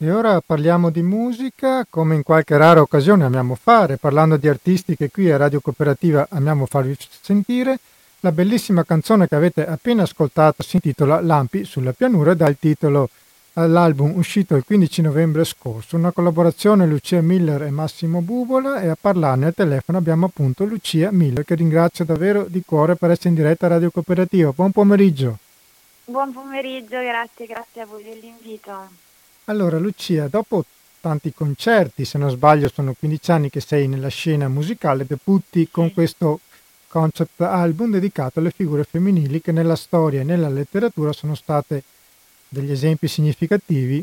E ora parliamo di musica, come in qualche rara occasione amiamo fare, parlando di artisti che qui a Radio Cooperativa amiamo farvi sentire. La bellissima canzone che avete appena ascoltato si intitola Lampi sulla pianura e dà il titolo all'album uscito il 15 novembre scorso, una collaborazione Lucia Miller e Massimo Bubola e a parlarne al telefono abbiamo appunto Lucia Miller che ringrazio davvero di cuore per essere in diretta a Radio Cooperativa. Buon pomeriggio. Buon pomeriggio, grazie, grazie a voi dell'invito. Allora Lucia, dopo tanti concerti, se non sbaglio sono 15 anni che sei nella scena musicale, debutti con questo concept album dedicato alle figure femminili che nella storia e nella letteratura sono state degli esempi significativi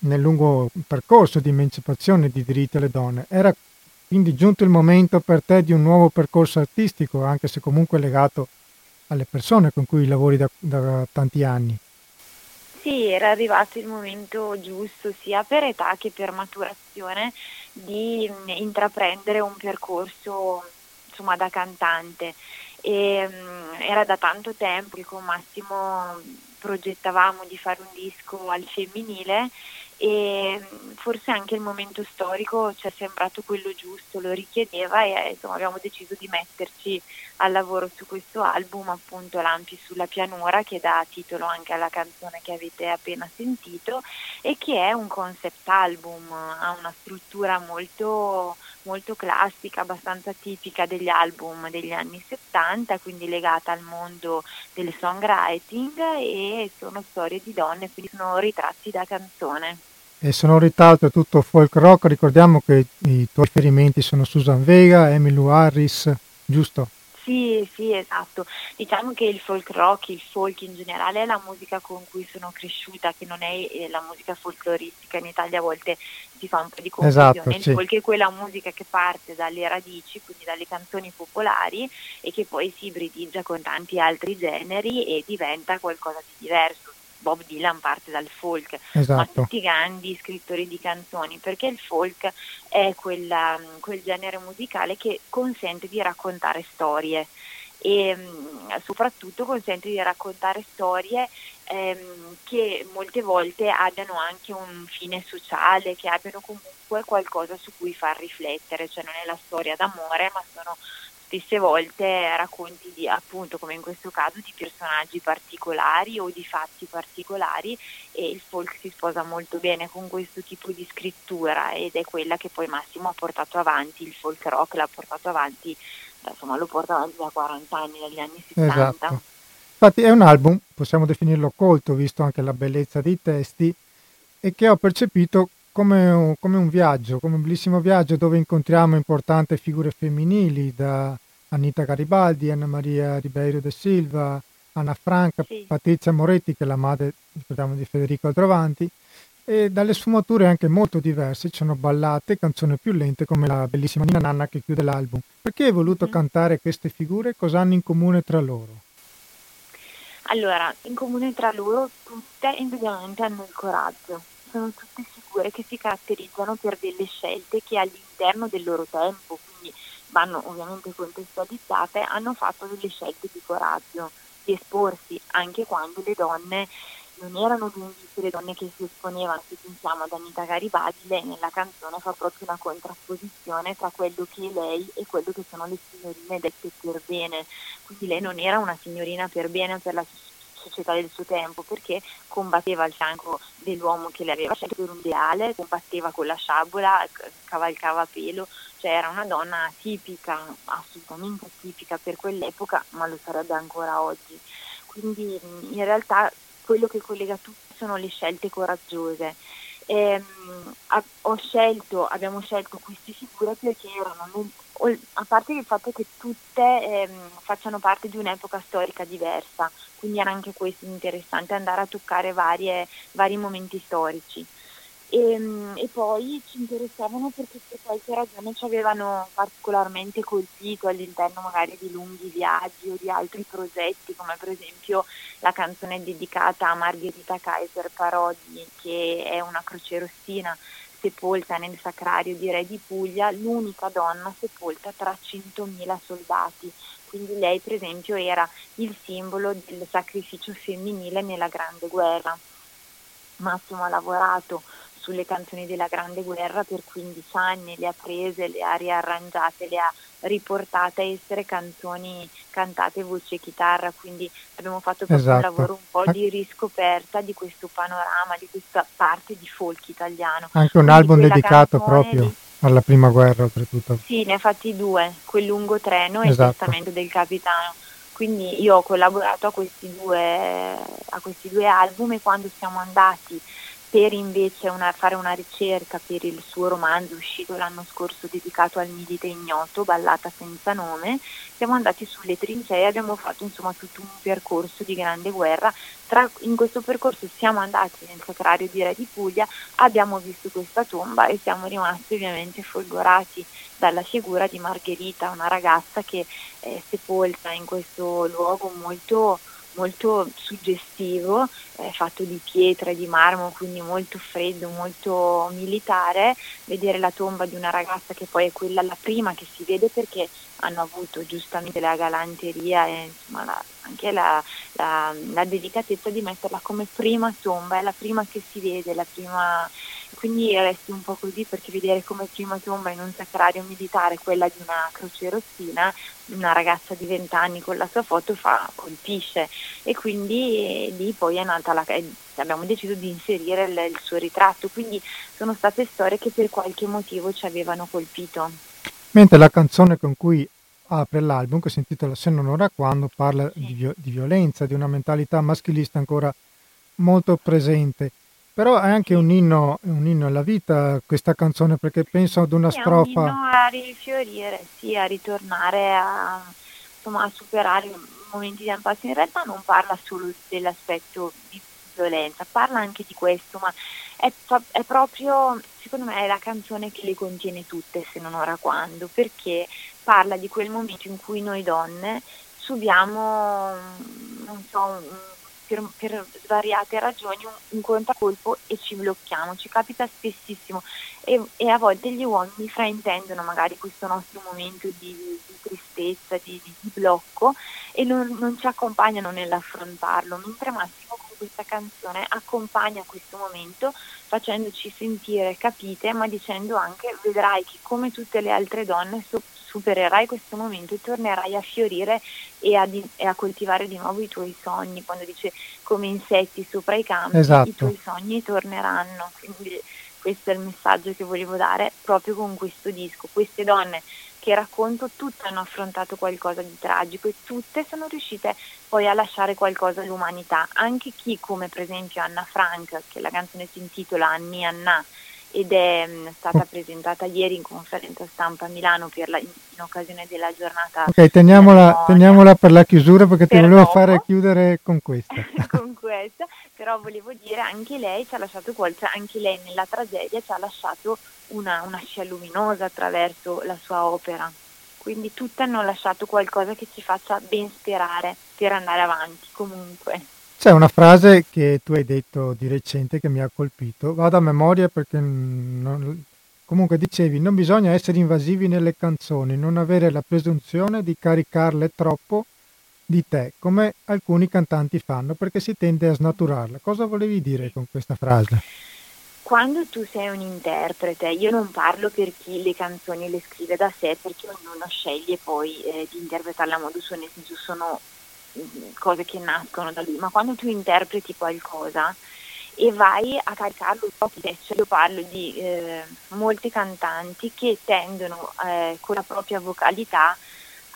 nel lungo percorso di emancipazione di diritti alle donne. Era quindi giunto il momento per te di un nuovo percorso artistico, anche se comunque legato alle persone con cui lavori da, da tanti anni. Sì, era arrivato il momento giusto sia per età che per maturazione di intraprendere un percorso insomma, da cantante. E, um, era da tanto tempo che con Massimo progettavamo di fare un disco al femminile e forse anche il momento storico ci è sembrato quello giusto, lo richiedeva e insomma, abbiamo deciso di metterci al lavoro su questo album, appunto Lampi sulla pianura, che dà titolo anche alla canzone che avete appena sentito e che è un concept album, ha una struttura molto, molto classica, abbastanza tipica degli album degli anni 70, quindi legata al mondo del songwriting e sono storie di donne, quindi sono ritratti da canzone e sonorità tutto folk rock. Ricordiamo che i tuoi riferimenti sono Susan Vega, Emily Harris, giusto? Sì, sì, esatto. Diciamo che il folk rock, il folk in generale è la musica con cui sono cresciuta, che non è eh, la musica folcloristica. In Italia a volte si fa un po' di confusione. Esatto, il sì. folk è quella musica che parte dalle radici, quindi dalle canzoni popolari e che poi si ibridiggia con tanti altri generi e diventa qualcosa di diverso Bob Dylan parte dal folk, esatto. ma tutti i grandi scrittori di canzoni, perché il folk è quella, quel genere musicale che consente di raccontare storie e soprattutto consente di raccontare storie ehm, che molte volte abbiano anche un fine sociale, che abbiano comunque qualcosa su cui far riflettere, cioè non è la storia d'amore, ma sono spesse volte racconti di, appunto come in questo caso di personaggi particolari o di fatti particolari e il folk si sposa molto bene con questo tipo di scrittura ed è quella che poi Massimo ha portato avanti, il folk rock l'ha portato avanti, insomma lo porta avanti da 40 anni, dagli anni 70. Esatto. Infatti è un album, possiamo definirlo colto, visto anche la bellezza dei testi, e che ho percepito come un, come un, viaggio, come un bellissimo viaggio dove incontriamo importanti figure femminili da Anita Garibaldi, Anna Maria Ribeiro de Silva, Anna Franca, sì. Patrizia Moretti che è la madre di Federico Aldrovanti e dalle sfumature anche molto diverse, ci sono ballate e canzoni più lente come la bellissima Nina Nanna che chiude l'album. Perché hai voluto mm. cantare queste figure? Cosa hanno in comune tra loro? Allora, in comune tra loro tutte indubbiamente hanno il coraggio sono tutte figure che si caratterizzano per delle scelte che all'interno del loro tempo, quindi vanno ovviamente contestualizzate, hanno fatto delle scelte di coraggio, di esporsi anche quando le donne non erano viste le donne che si esponevano, se pensiamo ad Anita Garibaldi, lei nella canzone fa proprio una contrapposizione tra quello che è lei e quello che sono le signorine dette per bene, quindi lei non era una signorina per bene per la società del suo tempo perché combatteva al fianco dell'uomo che le aveva scelto per un ideale, combatteva con la sciabola, cavalcava a pelo, cioè era una donna tipica, assolutamente tipica per quell'epoca, ma lo sarebbe ancora oggi. Quindi in realtà quello che collega tutti sono le scelte coraggiose. Eh, scelto, abbiamo scelto queste figure perché erano, a parte il fatto che tutte eh, facciano parte di un'epoca storica diversa, quindi era anche questo interessante andare a toccare varie, vari momenti storici. E, ehm, e, poi ci interessavano perché per qualche ragione ci avevano particolarmente colpito all'interno magari di lunghi viaggi o di altri progetti, come per esempio la canzone dedicata a Margherita Kaiser Parodi, che è una croce rossina sepolta nel sacrario di Re di Puglia, l'unica donna sepolta tra 100.000 soldati quindi lei per esempio era il simbolo del sacrificio femminile nella Grande Guerra. Massimo ha lavorato sulle canzoni della Grande Guerra per 15 anni, le ha prese, le ha riarrangiate, le ha riportate a essere canzoni cantate voce e chitarra, quindi abbiamo fatto proprio esatto. un lavoro un po' di riscoperta di questo panorama, di questa parte di folk italiano. Anche un quindi album dedicato proprio. Di alla prima guerra oltretutto. Sì, ne ha fatti due, quel lungo treno e esatto. il testamento del capitano. Quindi io ho collaborato a questi, due, a questi due album e quando siamo andati per invece una, fare una ricerca per il suo romanzo uscito l'anno scorso dedicato al milite ignoto, Ballata senza nome, siamo andati sulle trincee e abbiamo fatto insomma tutto un percorso di grande guerra. Tra, in questo percorso siamo andati nel sacrario di Re di Puglia, abbiamo visto questa tomba e siamo rimasti ovviamente folgorati dalla figura di Margherita, una ragazza che è sepolta in questo luogo molto molto suggestivo, eh, fatto di pietra e di marmo, quindi molto freddo, molto militare, vedere la tomba di una ragazza che poi è quella la prima che si vede perché hanno avuto giustamente la galanteria e insomma, la, anche la, la, la, delicatezza di metterla come prima tomba, è la prima che si vede, la prima quindi resti un po' così perché vedere come prima tomba in un sacrario militare quella di una croce rossina, una ragazza di 20 anni con la sua foto fa, colpisce e quindi lì poi è nata la, abbiamo deciso di inserire il, il suo ritratto, quindi sono state storie che per qualche motivo ci avevano colpito. Mentre la canzone con cui apre l'album, che si intitola Se non ora quando, parla sì. di, di violenza, di una mentalità maschilista ancora molto presente. Però è anche un inno, un inno, alla vita questa canzone perché penso ad una sì, strofa. È un inno a rifiorire, sì, a ritornare a, insomma, a superare momenti di impasse. In realtà non parla solo dell'aspetto di violenza, parla anche di questo, ma è, è proprio, secondo me, è la canzone che le contiene tutte, se non ora quando, perché parla di quel momento in cui noi donne subiamo, non so, un per, per svariate ragioni un, un contraccolpo e ci blocchiamo, ci capita spessissimo. E, e, a volte gli uomini fraintendono magari questo nostro momento di, di tristezza, di, di, di, blocco e non, non ci accompagnano nell'affrontarlo, mentre Massimo con questa canzone accompagna questo momento facendoci sentire capite ma dicendo anche vedrai che come tutte le altre donne so, supererai questo momento e tornerai a fiorire e a, di, e a, coltivare di nuovo i tuoi sogni, quando dice come insetti sopra i campi, esatto. i tuoi sogni torneranno. Quindi questo è il messaggio che volevo dare proprio con questo disco. Queste donne che racconto tutte hanno affrontato qualcosa di tragico e tutte sono riuscite poi a lasciare qualcosa all'umanità. Anche chi come per esempio Anna Frank, che la canzone si intitola Anni Anna, ed è mh, stata presentata ieri in conferenza stampa a Milano la, in, in, occasione della giornata. Ok, teniamola, teniamola per la chiusura perché per ti volevo dopo. fare chiudere con questa. [LAUGHS] con questa, però volevo dire anche lei ci ha lasciato qualcosa, anche lei nella tragedia ci ha lasciato una, una scia luminosa attraverso la sua opera. Quindi tutte hanno lasciato qualcosa che ci faccia ben sperare per andare avanti comunque. C'è una frase che tu hai detto di recente che mi ha colpito, vado a memoria perché non, comunque dicevi non bisogna essere invasivi nelle canzoni, non avere la presunzione di caricarle troppo di te, come alcuni cantanti fanno, perché si tende a snaturarle. Cosa volevi dire con questa frase? Quando tu sei un interprete, io non parlo per chi le canzoni le scrive da sé, perché ognuno sceglie poi eh, di interpretarle a modo suo, nel senso sono cose che nascono da lui, ma quando tu interpreti qualcosa e vai a caricarlo troppo, cioè io parlo di eh, molti cantanti che tendono eh, con la propria vocalità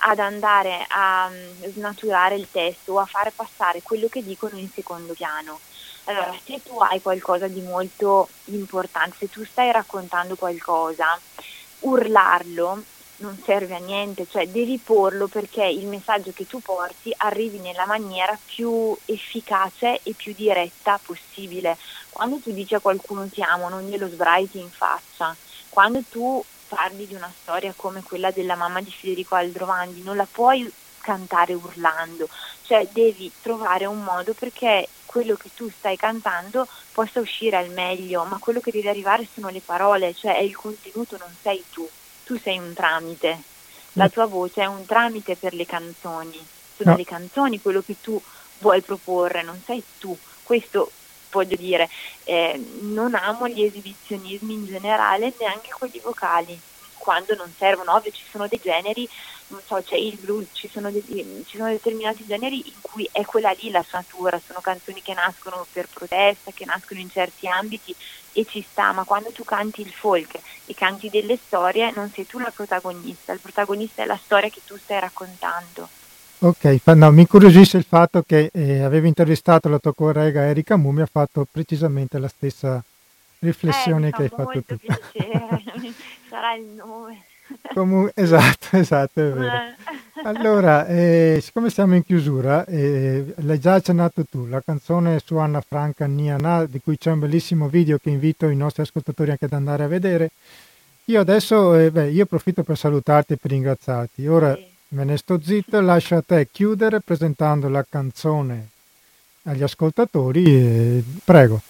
ad andare a um, snaturare il testo o a fare passare quello che dicono in secondo piano. Allora, se tu hai qualcosa di molto importante, se tu stai raccontando qualcosa, urlarlo non serve a niente, cioè devi porlo perché il messaggio che tu porti arrivi nella maniera più efficace e più diretta possibile. Quando tu dici a qualcuno ti amo, non glielo sbraiti in faccia. Quando tu parli di una storia come quella della mamma di Federico Aldrovandi, non la puoi cantare urlando, cioè devi trovare un modo perché quello che tu stai cantando possa uscire al meglio, ma quello che deve arrivare sono le parole, cioè è il contenuto, non sei tu tu sei un tramite, la mm. tua voce è un tramite per le canzoni, sono no. le canzoni quello che tu vuoi proporre, non sei tu. Questo voglio dire, eh, non amo gli esibizionismi in generale, neanche quelli vocali, quando non servono, ovvio ci sono dei generi, non so, c'è il blues, ci sono, dei, ci sono determinati generi in cui è quella lì la sua natura, sono canzoni che nascono per protesta, che nascono in certi ambiti e ci sta, ma quando tu canti il folk e canti delle storie non sei tu la protagonista, il protagonista è la storia che tu stai raccontando. Ok, no, mi incuriosisce il fatto che eh, avevi intervistato la tua collega Erika Mu, mi ha fatto precisamente la stessa riflessione eh, che hai fatto tu. piacere, [LAUGHS] [LAUGHS] sarà il nome. Comun- [LAUGHS] esatto, esatto, è vero. Allora, eh, siccome siamo in chiusura, eh, l'hai già accennato tu, la canzone su Anna Franca Niana, di cui c'è un bellissimo video che invito i nostri ascoltatori anche ad andare a vedere. Io adesso, eh, beh, io approfitto per salutarti e per ringraziarti. Ora Sì. me ne sto zitto, lascio a te chiudere presentando la canzone agli ascoltatori. e prego,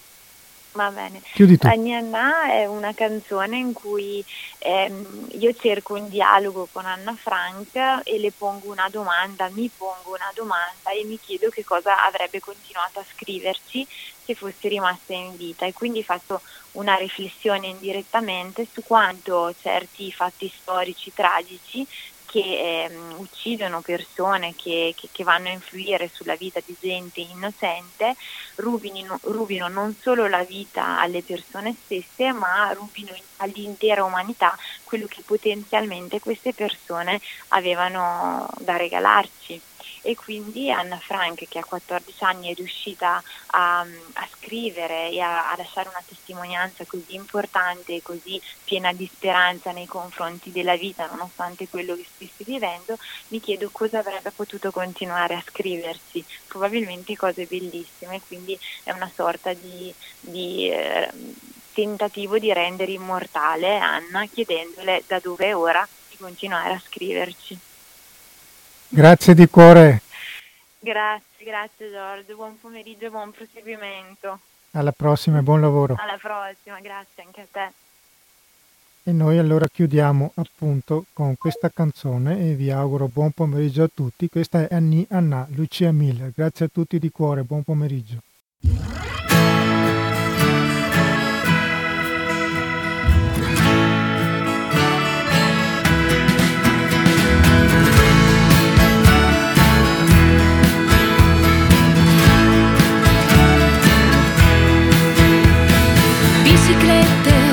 Va bene. chiudi tu. Agnana è una canzone in cui ehm, io cerco un dialogo con Anna Frank e le pongo una domanda, mi pongo una domanda e mi chiedo che cosa avrebbe continuato a scriverci se fosse rimasta in vita e quindi faccio una riflessione indirettamente su quanto certi fatti storici tragici che ehm, uccidono persone, che, che- che vanno a influire sulla vita di gente innocente, rubino, rubino non solo la vita alle persone stesse, ma rubino all'intera umanità quello che potenzialmente queste persone avevano da regalarci. E quindi Anna Frank, che a 14 anni è riuscita a, a scrivere e a, a lasciare una testimonianza così importante e così piena di speranza nei confronti della vita, nonostante quello che stessi vivendo, mi chiedo cosa avrebbe potuto continuare a scriversi, probabilmente cose bellissime, quindi è una sorta di, di eh, tentativo di rendere immortale Anna chiedendole da dove è ora di continuare a scriverci. Grazie di cuore, Grazie, grazie Giorgio, buon pomeriggio e buon proseguimento. alla prossima e buon lavoro. Alla prossima, grazie anche a te. E noi allora chiudiamo appunto con questa canzone e vi auguro buon pomeriggio a tutti. Questa è Anni Anna, Lucia Miller. Grazie a tutti di cuore, buon pomeriggio. biciclette.